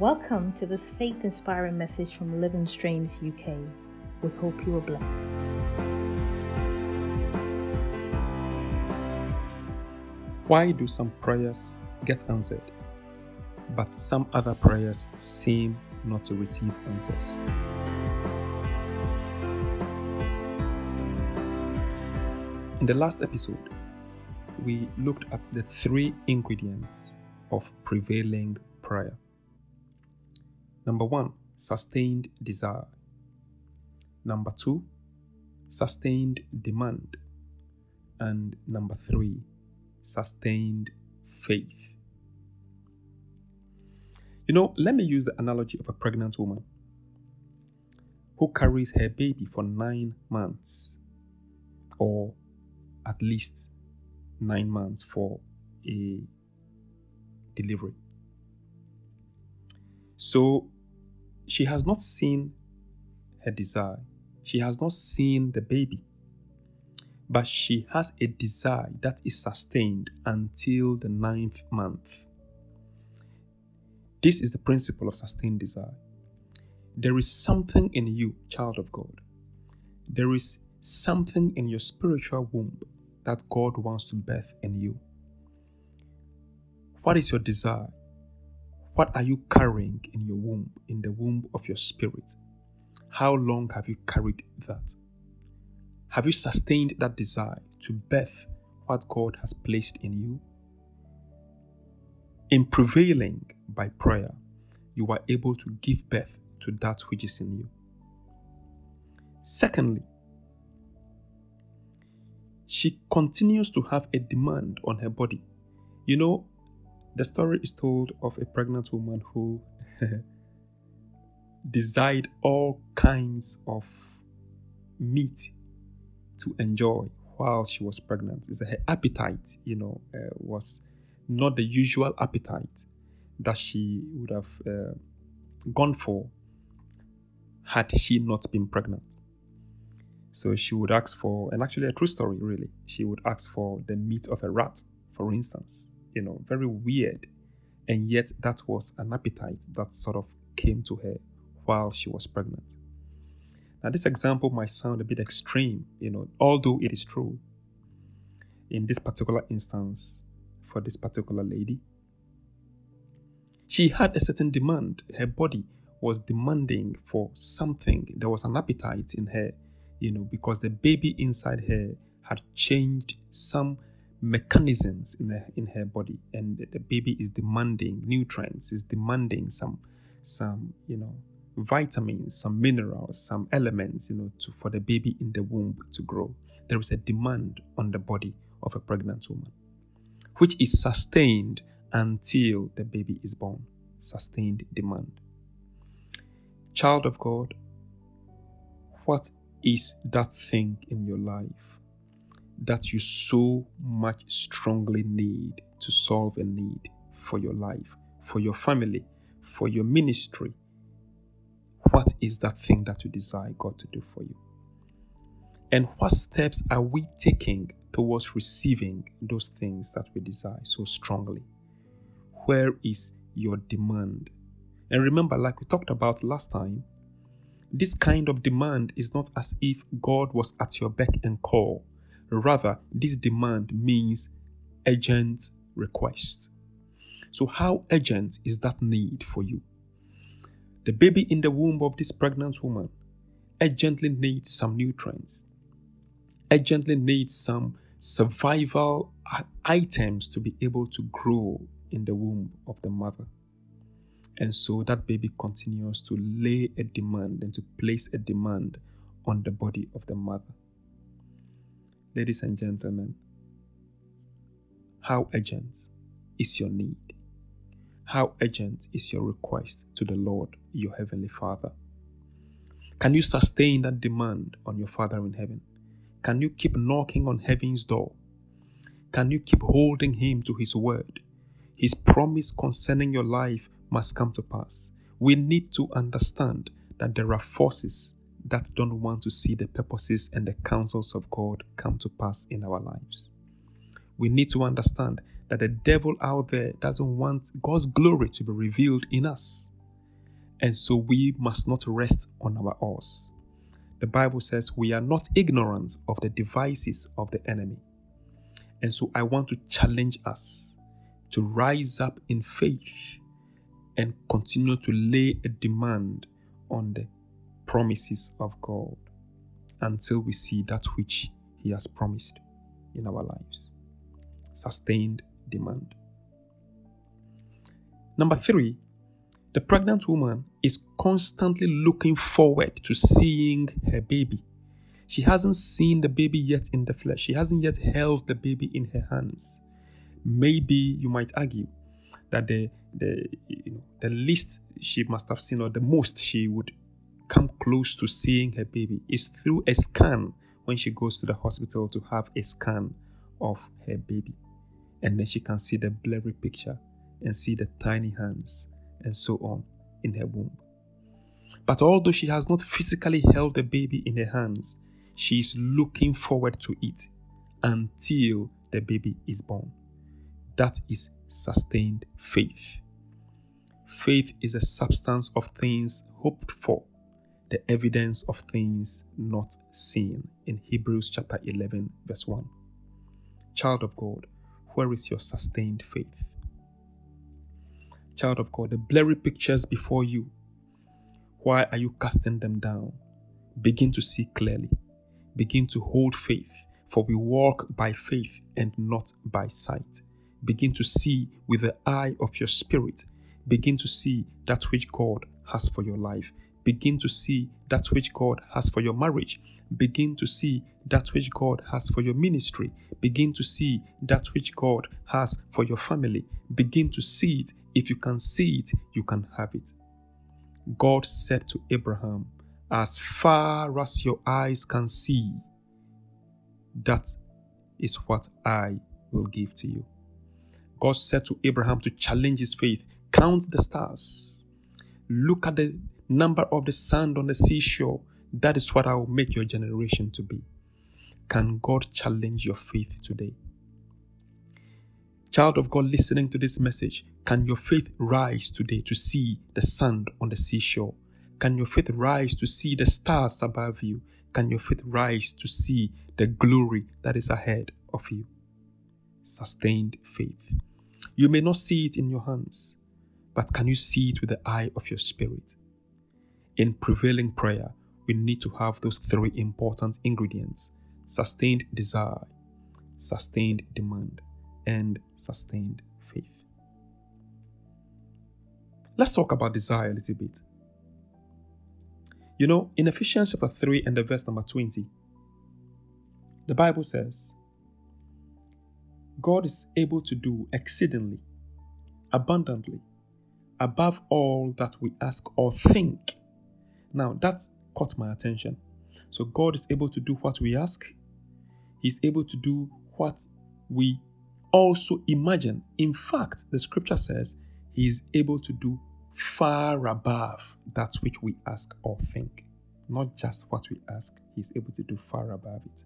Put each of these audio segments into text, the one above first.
Welcome to this faith inspiring message from Living Streams UK. We hope you are blessed. Why do some prayers get answered, but some other prayers seem not to receive answers? In the last episode, we looked at the three ingredients of prevailing prayer. Number one, sustained desire. Number two, sustained demand. And number three, sustained faith. You know, let me use the analogy of a pregnant woman who carries her baby for nine months, or at least nine months for a delivery. So she has not seen her desire, she has not seen the baby, but she has a desire that is sustained until the ninth month. This is the principle of sustained desire. There is something in you, child of God. There is something in your spiritual womb that God wants to birth in you. What is your desire? What are you carrying in your womb, in the womb of your spirit? How long have you carried that? Have you sustained that desire to birth what God has placed in you? In prevailing by prayer, you are able to give birth to that which is in you. Secondly, she continues to have a demand on her body. You know, the story is told of a pregnant woman who desired all kinds of meat to enjoy while she was pregnant. Is that her appetite, you know, uh, was not the usual appetite that she would have uh, gone for had she not been pregnant. So she would ask for, and actually a true story, really. She would ask for the meat of a rat, for instance. You know, very weird. And yet that was an appetite that sort of came to her while she was pregnant. Now, this example might sound a bit extreme, you know, although it is true. In this particular instance, for this particular lady, she had a certain demand. Her body was demanding for something. There was an appetite in her you know, because the baby inside her had changed some mechanisms in her, in her body. And the baby is demanding nutrients is demanding some some you know vitamins some minerals some elements you know to for the baby in the womb to grow. There is a demand on the body of a pregnant woman which is sustained until the baby is born. Sustained demand. Child of god what is that thing in your life that you so much strongly need to solve a need for your life, for your family, for your ministry? What is that thing that you desire God to do for you? And what steps are we taking towards receiving those things that we desire so strongly? Where is your demand? And remember, like we talked about last time, this kind of demand is not as if God was at your beck and call. Rather, this demand means urgent request. So, how urgent is that need for you? The baby in the womb of this pregnant woman urgently needs some nutrients, urgently needs some survival items to be able to grow in the womb of the mother. And so that baby continues to lay a demand and to place a demand on the body of the mother. Ladies and gentlemen, how urgent is your need? How urgent is your request to the Lord, your Heavenly Father? Can you sustain that demand on your Father in heaven? Can you keep knocking on heaven's door? Can you keep holding Him to His word? His promise concerning your life must come to pass. We need to understand that there are forces that don't want to see the purposes and the counsels of God come to pass in our lives. We need to understand that the devil out there doesn't want God's glory to be revealed in us. And so we must not rest on our oars. The Bible says we are not ignorant of the devices of the enemy. And so I want to challenge us to rise up in faith and continue to lay a demand on the promises of God until we see that which He has promised in our lives. Sustained demand. Number three, the pregnant woman is constantly looking forward to seeing her baby. She hasn't seen the baby yet in the flesh. She hasn't yet held the baby in her hands. Maybe you might argue that the the you know, the least she must have seen or the most she would come close to seeing her baby is through a scan when she goes to the hospital to have a scan of her baby. And then she can see the blurry picture and see the tiny hands and so on in her womb. But although she has not physically held the baby in her hands, she is looking forward to it until the baby is born. That is sustained faith. Faith is a substance of things hoped for, the evidence of things not seen. In Hebrews chapter 11, verse 1. Child of God, where is your sustained faith? Child of God, the blurry pictures before you, why are you casting them down? Begin to see clearly. Begin to hold faith, for we walk by faith and not by sight. Begin to see with the eye of your spirit. Begin to see that which God has for your life. Begin to see that which God has for your marriage. Begin to see that which God has for your ministry. Begin to see that which God has for your family. Begin to see it. If you can see it, you can have it. God said to Abraham, As far as your eyes can see, that is what I will give to you. God said to Abraham to challenge his faith Count the stars, look at the number of the sand on the seashore. That is what I will make your generation to be. Can God challenge your faith today? Child of God listening to this message, can your faith rise today to see the sand on the seashore? Can your faith rise to see the stars above you? Can your faith rise to see the glory that is ahead of you? Sustained faith. You may not see it in your hands, but can you see it with the eye of your spirit? In prevailing prayer, we need to have those three important ingredients sustained desire, sustained demand, and sustained faith. Let's talk about desire a little bit. You know, in Ephesians chapter 3 and the verse number 20, the Bible says, God is able to do exceedingly, abundantly, above all that we ask or think. Now, that caught my attention. So, God is able to do what we ask, He's able to do what we also imagine. In fact, the scripture says He is able to do far above that which we ask or think. Not just what we ask, He's able to do far above it.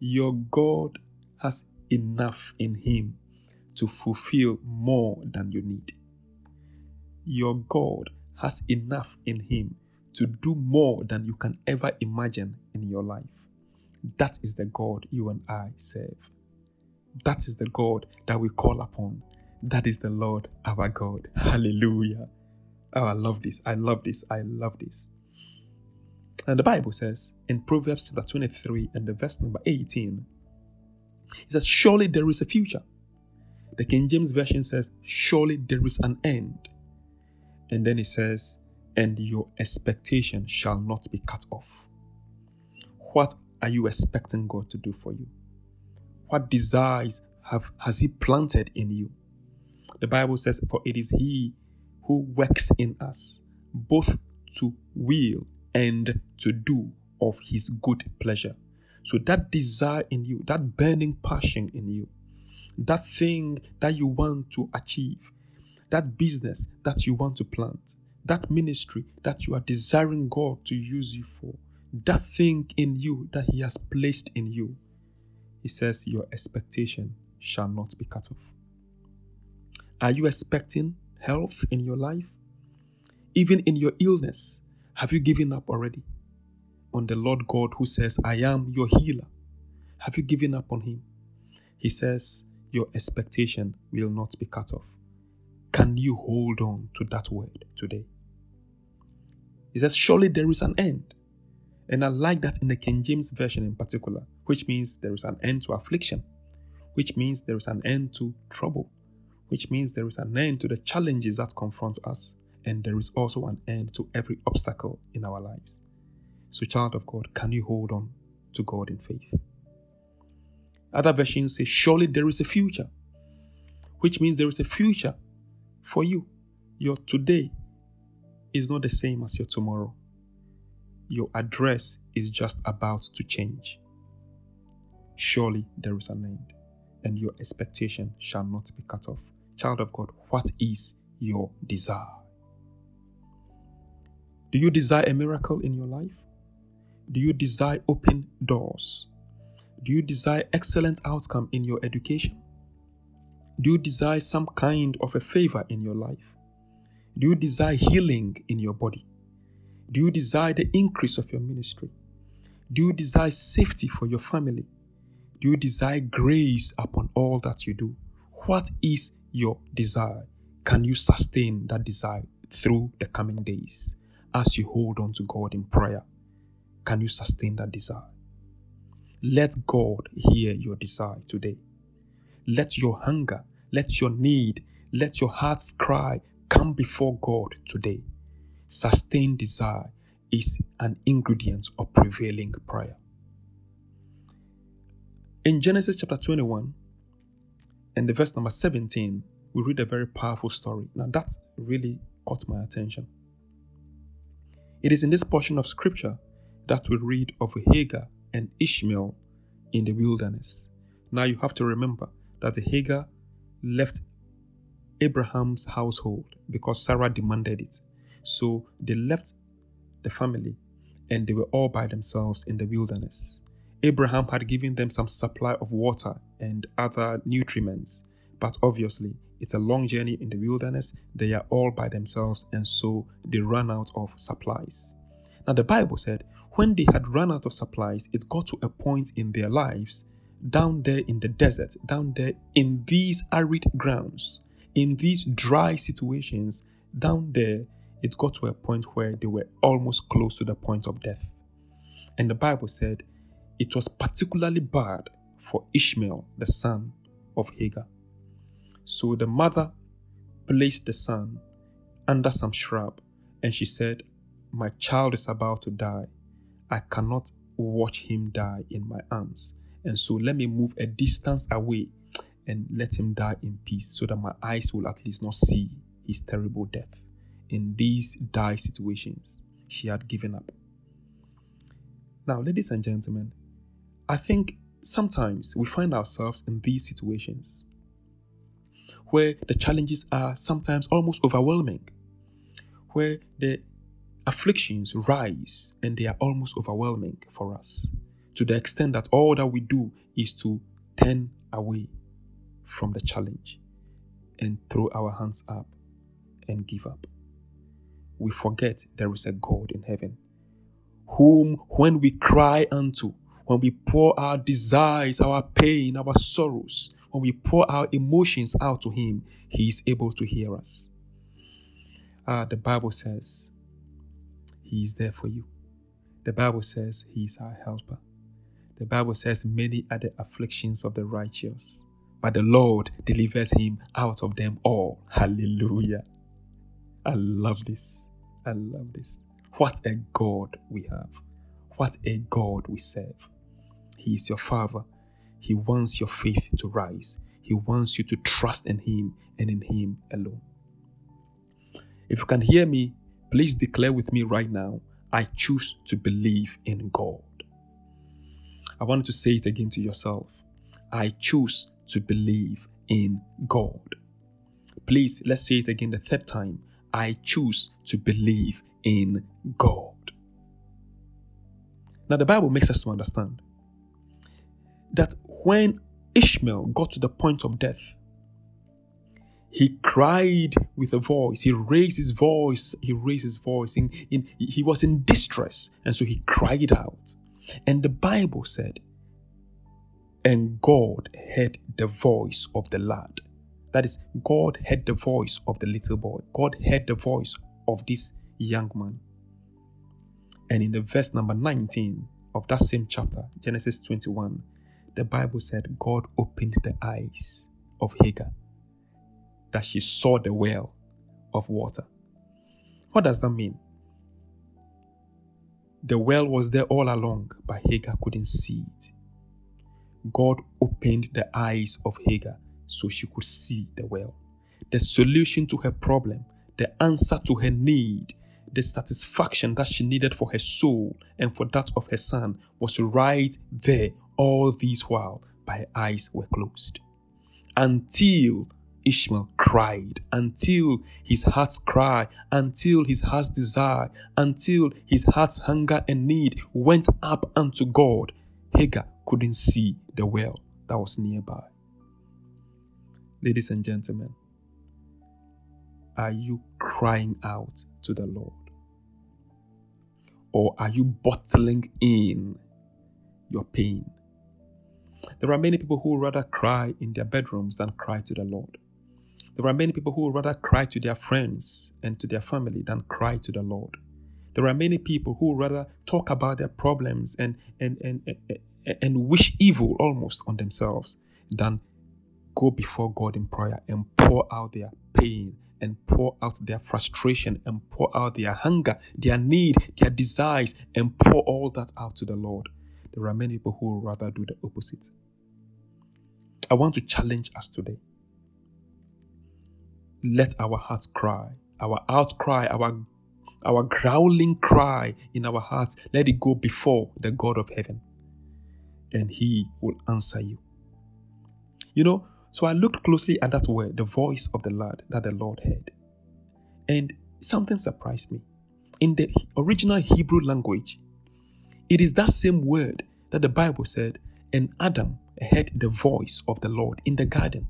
Your God has enough in Him to fulfill more than you need. Your God has enough in Him to do more than you can ever imagine in your life. That is the God you and I serve. That is the God that we call upon. That is the Lord our God. Hallelujah. Oh, I love this. I love this. I love this. And the Bible says in Proverbs chapter 23 and the verse number 18, it says, Surely there is a future. The King James Version says, Surely there is an end. And then it says, And your expectation shall not be cut off. What are you expecting God to do for you? What desires have has He planted in you? The Bible says, For it is He who works in us, both to will and to do of His good pleasure. So that desire in you, that burning passion in you, that thing that you want to achieve, that business that you want to plant, that ministry that you are desiring God to use you for, that thing in you that He has placed in you, He says, Your expectation shall not be cut off. Are you expecting health in your life? Even in your illness, have you given up already on the Lord God who says, I am your healer? Have you given up on him? He says, Your expectation will not be cut off. Can you hold on to that word today? He says, Surely there is an end. And I like that in the King James Version in particular, which means there is an end to affliction, which means there is an end to trouble, which means there is an end to the challenges that confront us, and there is also an end to every obstacle in our lives. So, child of God, can you hold on to God in faith? Other versions say, Surely there is a future, which means there is a future for you. Your today is not the same as your tomorrow. Your address is just about to change. Surely there is an end, and your expectation shall not be cut off. Child of God, what is your desire? Do you desire a miracle in your life? Do you desire open doors? Do you desire excellent outcome in your education? Do you desire some kind of a favor in your life? Do you desire healing in your body? Do you desire the increase of your ministry? Do you desire safety for your family? Do you desire grace upon all that you do? What is your desire? Can you sustain that desire through the coming days as you hold on to God in prayer? Can you sustain that desire? Let God hear your desire today. Let your hunger let your need, let your heart's cry come before God today. Sustained desire is an ingredient of prevailing prayer. In Genesis chapter 21 and the verse number 17, we read a very powerful story. Now, that really caught my attention. It is in this portion of scripture that we read of Hagar and Ishmael in the wilderness. Now, you have to remember that the Hagar left Abraham's household because Sarah demanded it. So they left the family and they were all by themselves in the wilderness. Abraham had given them some supply of water and other nutriments, but obviously it's a long journey in the wilderness. They are all by themselves, and so they ran out of supplies. Now, the Bible said when they had run out of supplies, it got to a point in their lives down there in the desert, down there in these arid grounds, in these dry situations, down there, it got to a point where they were almost close to the point of death. And the Bible said it was particularly bad for Ishmael, the son of Hagar. So the mother placed the son under some shrub and she said, My child is about to die. I cannot watch him die in my arms. And so let me move a distance away and let him die in peace so that my eyes will at least not see his terrible death. In these dire situations, she had given up. Now, ladies and gentlemen, I think sometimes we find ourselves in these situations where the challenges are sometimes almost overwhelming, where the afflictions rise and they are almost overwhelming for us to the extent that all that we do is to turn away from the challenge and throw our hands up and give up. We forget there is a God in heaven, whom when we cry unto, when we pour our desires, our pain, our sorrows, when we pour our emotions out to Him, He is able to hear us. Uh, the Bible says He is there for you. The Bible says He is our helper. The Bible says, Many are the afflictions of the righteous, but the Lord delivers him out of them all. Hallelujah. I love this. I love this. What a God we have. What a God we serve. He is your Father. He wants your faith to rise. He wants you to trust in Him and in Him alone. If you can hear me, please declare with me right now I choose to believe in God. I want to say it again to yourself. I choose to believe in God. Please, let's say it again the third time. I choose to believe in God. Now, the Bible makes us to understand that when Ishmael got to the point of death, he cried with a voice. He raised his voice. He raised his voice. In, in, he was in distress. And so he cried out. And the Bible said, and God heard the voice of the lad. That is, God heard the voice of the little boy. God heard the voice of this young man. And in the verse number 19 of that same chapter, Genesis 21, the Bible said God opened the eyes of Hagar that she saw the well of water. What does that mean? The well was there all along, but Hagar couldn't see it. God opened the eyes of Hagar so she could see the well. The solution to her problem, the answer to her need, the satisfaction that she needed for her soul and for that of her son was right there all this while, but her eyes were closed. Until Ishmael cried, until his heart's cry, until his heart's desire, until his heart's hunger and need went up unto God, Hagar couldn't see the well that was nearby. Ladies and gentlemen, are you crying out to the Lord? Or are you bottling in your pain? There are many people who rather cry in their bedrooms than cry to the Lord. There are many people who rather cry to their friends and to their family than cry to the Lord. There are many people who rather talk about their problems and, and, and, and, and wish evil almost on themselves than go before God in prayer and pour out their pain and pour out their frustration and pour out their hunger, their need, their desires, and pour all that out to the Lord. There are many people who would rather do the opposite. I want to challenge us today. Let our hearts cry, our outcry, our our growling cry in our hearts, let it go before the God of heaven, and He will answer you. You know, so I looked closely at that word, the voice of the Lord that the Lord heard. And something surprised me. In the original Hebrew language, it is that same word that the Bible said, and Adam heard the voice of the Lord in the garden.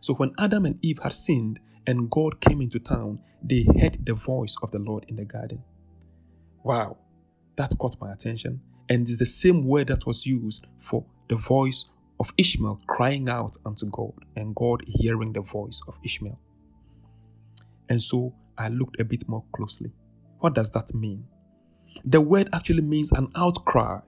So when Adam and Eve had sinned and God came into town, they heard the voice of the Lord in the garden. Wow, that caught my attention. And it's the same word that was used for the voice of Ishmael crying out unto God and God hearing the voice of Ishmael. And so I looked a bit more closely. What does that mean? The word actually means an outcry.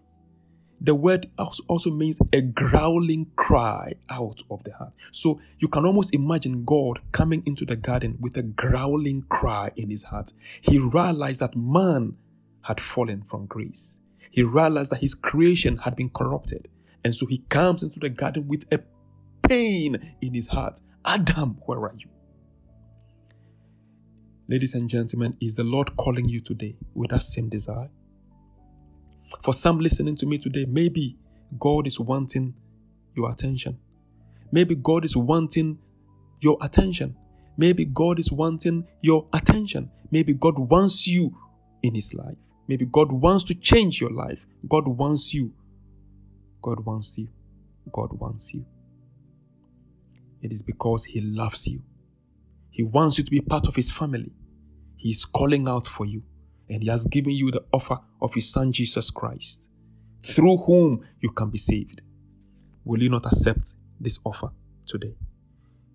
The word also means a growling cry out of the heart. So you can almost imagine God coming into the garden with a growling cry in his heart. He realized that man had fallen from grace. He realized that his creation had been corrupted. And so he comes into the garden with a pain in his heart. Adam, where are you? Ladies and gentlemen, is the Lord calling you today with that same desire? For some listening to me today, maybe God is wanting your attention. Maybe God is wanting your attention. Maybe God is wanting your attention. Maybe God wants you in His life. Maybe God wants to change your life. God wants you God wants you. God wants you. It is because He loves you. He wants you to be part of His family. He is calling out for you, and He has given you the offer of His Son Jesus Christ, through whom you can be saved. Will you not accept this offer today?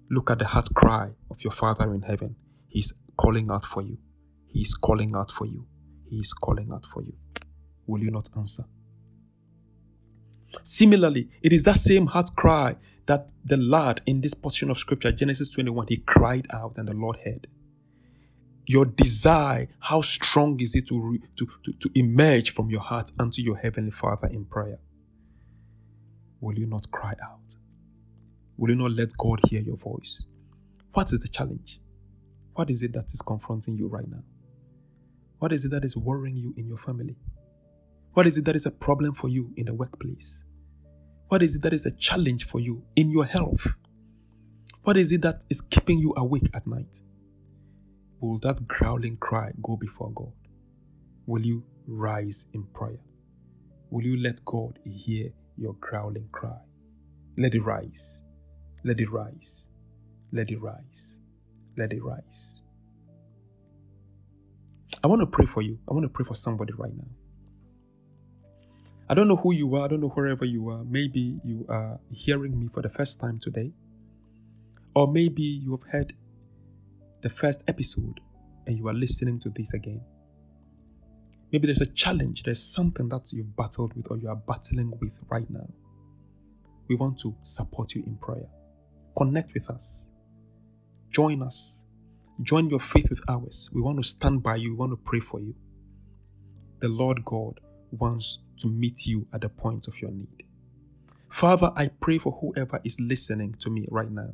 Look at the heart cry of your Father in heaven. He's calling out for you. He is calling out for you. He is calling out for you. Will you not answer? Similarly, it is that same heart cry that the lad in this portion of scripture, Genesis 21, he cried out and the Lord heard. Your desire, how strong is it to, to, to, to emerge from your heart unto your heavenly Father in prayer? Will you not cry out? Will you not let God hear your voice? What is the challenge? What is it that is confronting you right now? What is it that is worrying you in your family? What is it that is a problem for you in the workplace? What is it that is a challenge for you in your health? What is it that is keeping you awake at night? Will that growling cry go before God? Will you rise in prayer? Will you let God hear your growling cry? Let it rise. Let it rise. Let it rise. let it rise. I want to pray for you. I want to pray for somebody right now. I don't know who you are. I don't know wherever you are. Maybe you are hearing me for the first time today. Or maybe you have heard the first episode and you are listening to this again. Maybe there's a challenge, there's something that you've battled with or you are battling with right now. We want to support you in prayer. Connect with us. Join us. Join your faith with ours. We want to stand by you. We want to pray for you. The Lord God wants to meet you at the point of your need. Father, I pray for whoever is listening to me right now.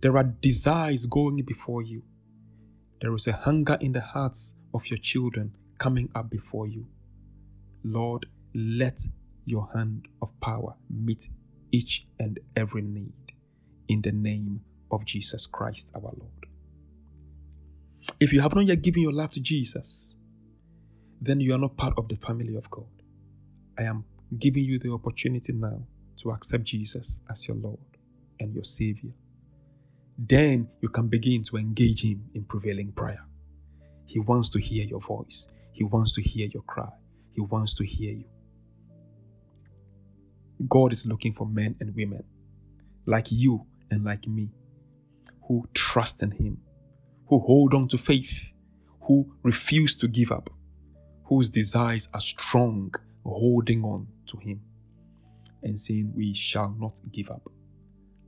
There are desires going before you. There is a hunger in the hearts of your children coming up before you. Lord, let your hand of power meet each and every need in the name of Jesus Christ our Lord. If you have not yet given your life to Jesus, then you are not part of the family of God. I am giving you the opportunity now to accept Jesus as your Lord and your Savior. Then you can begin to engage Him in prevailing prayer. He wants to hear your voice, He wants to hear your cry, He wants to hear you. God is looking for men and women like you and like me who trust in Him, who hold on to faith, who refuse to give up, whose desires are strong, holding on to Him and saying, We shall not give up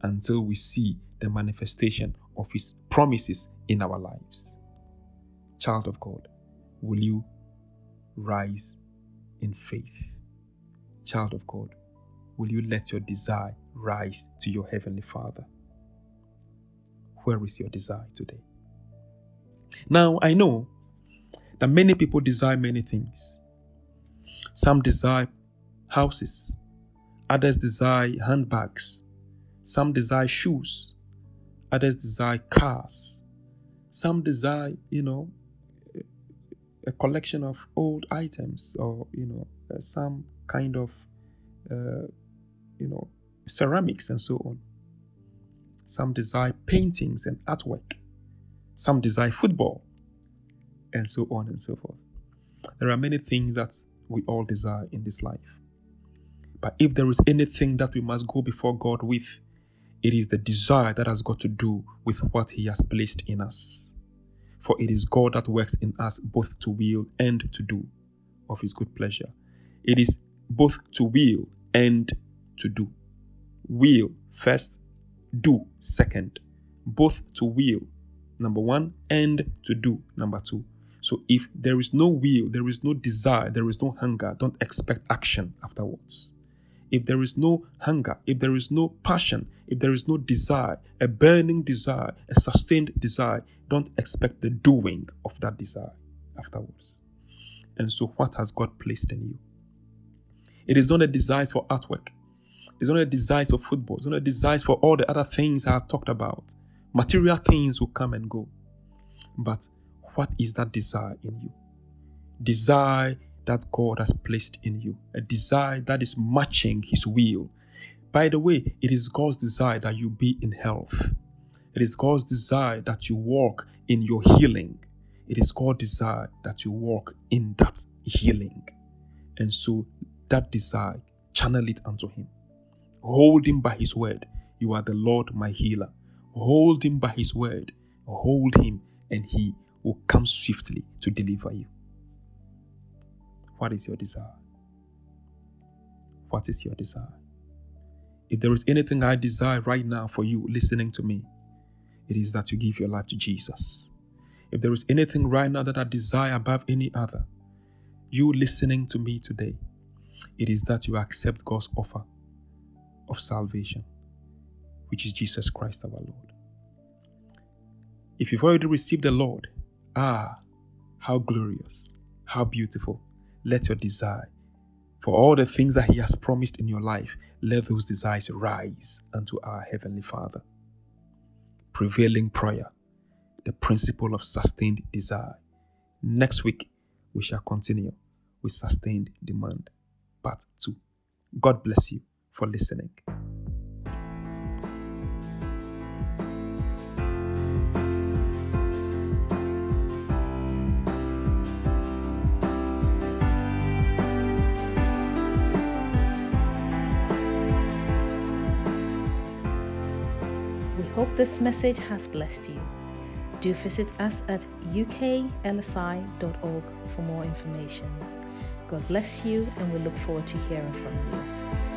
until we see the manifestation of His promises in our lives. Child of God, will you rise in faith? Child of God, will you let your desire rise to your Heavenly Father? Where is your desire today? Now, I know that many people desire many things. Some desire houses, others desire handbags, some desire shoes, others desire cars, some desire, you know, a collection of old items or, you know, uh, some kind of, uh, you know, ceramics and so on. Some desire paintings and artwork. Some desire football and so on and so forth. There are many things that we all desire in this life. But if there is anything that we must go before God with, it is the desire that has got to do with what He has placed in us. For it is God that works in us both to will and to do of His good pleasure. It is both to will and to do. Will first, do second. Both to will, number one, and to do, number two. So if there is no will, there is no desire, there is no hunger, don't expect action afterwards. If there is no hunger, if there is no passion, if there is no desire, a burning desire, a sustained desire, don't expect the doing of that desire afterwards. And so, what has God placed in you? It is not a desire for artwork. It's not a desire for football. It's not a desire for all the other things I have talked about. Material things will come and go. But what is that desire in you? Desire that God has placed in you, a desire that is matching His will. By the way, it is God's desire that you be in health. It is God's desire that you walk in your healing. It is God's desire that you walk in that healing. And so that desire, channel it unto Him. Hold Him by His word. You are the Lord my healer. Hold Him by His word. Hold Him, and He will come swiftly to deliver you. What is your desire? What is your desire? If there is anything I desire right now for you listening to me, it is that you give your life to Jesus. If there is anything right now that I desire above any other, you listening to me today, it is that you accept God's offer of salvation, which is Jesus Christ our Lord. If you've already received the Lord, Ah, how glorious, how beautiful. Let your desire for all the things that He has promised in your life, let those desires rise unto our Heavenly Father. Prevailing prayer, the principle of sustained desire. Next week, we shall continue with sustained demand. Part 2. God bless you for listening. Hope this message has blessed you. Do visit us at uklsi.org for more information. God bless you, and we look forward to hearing from you.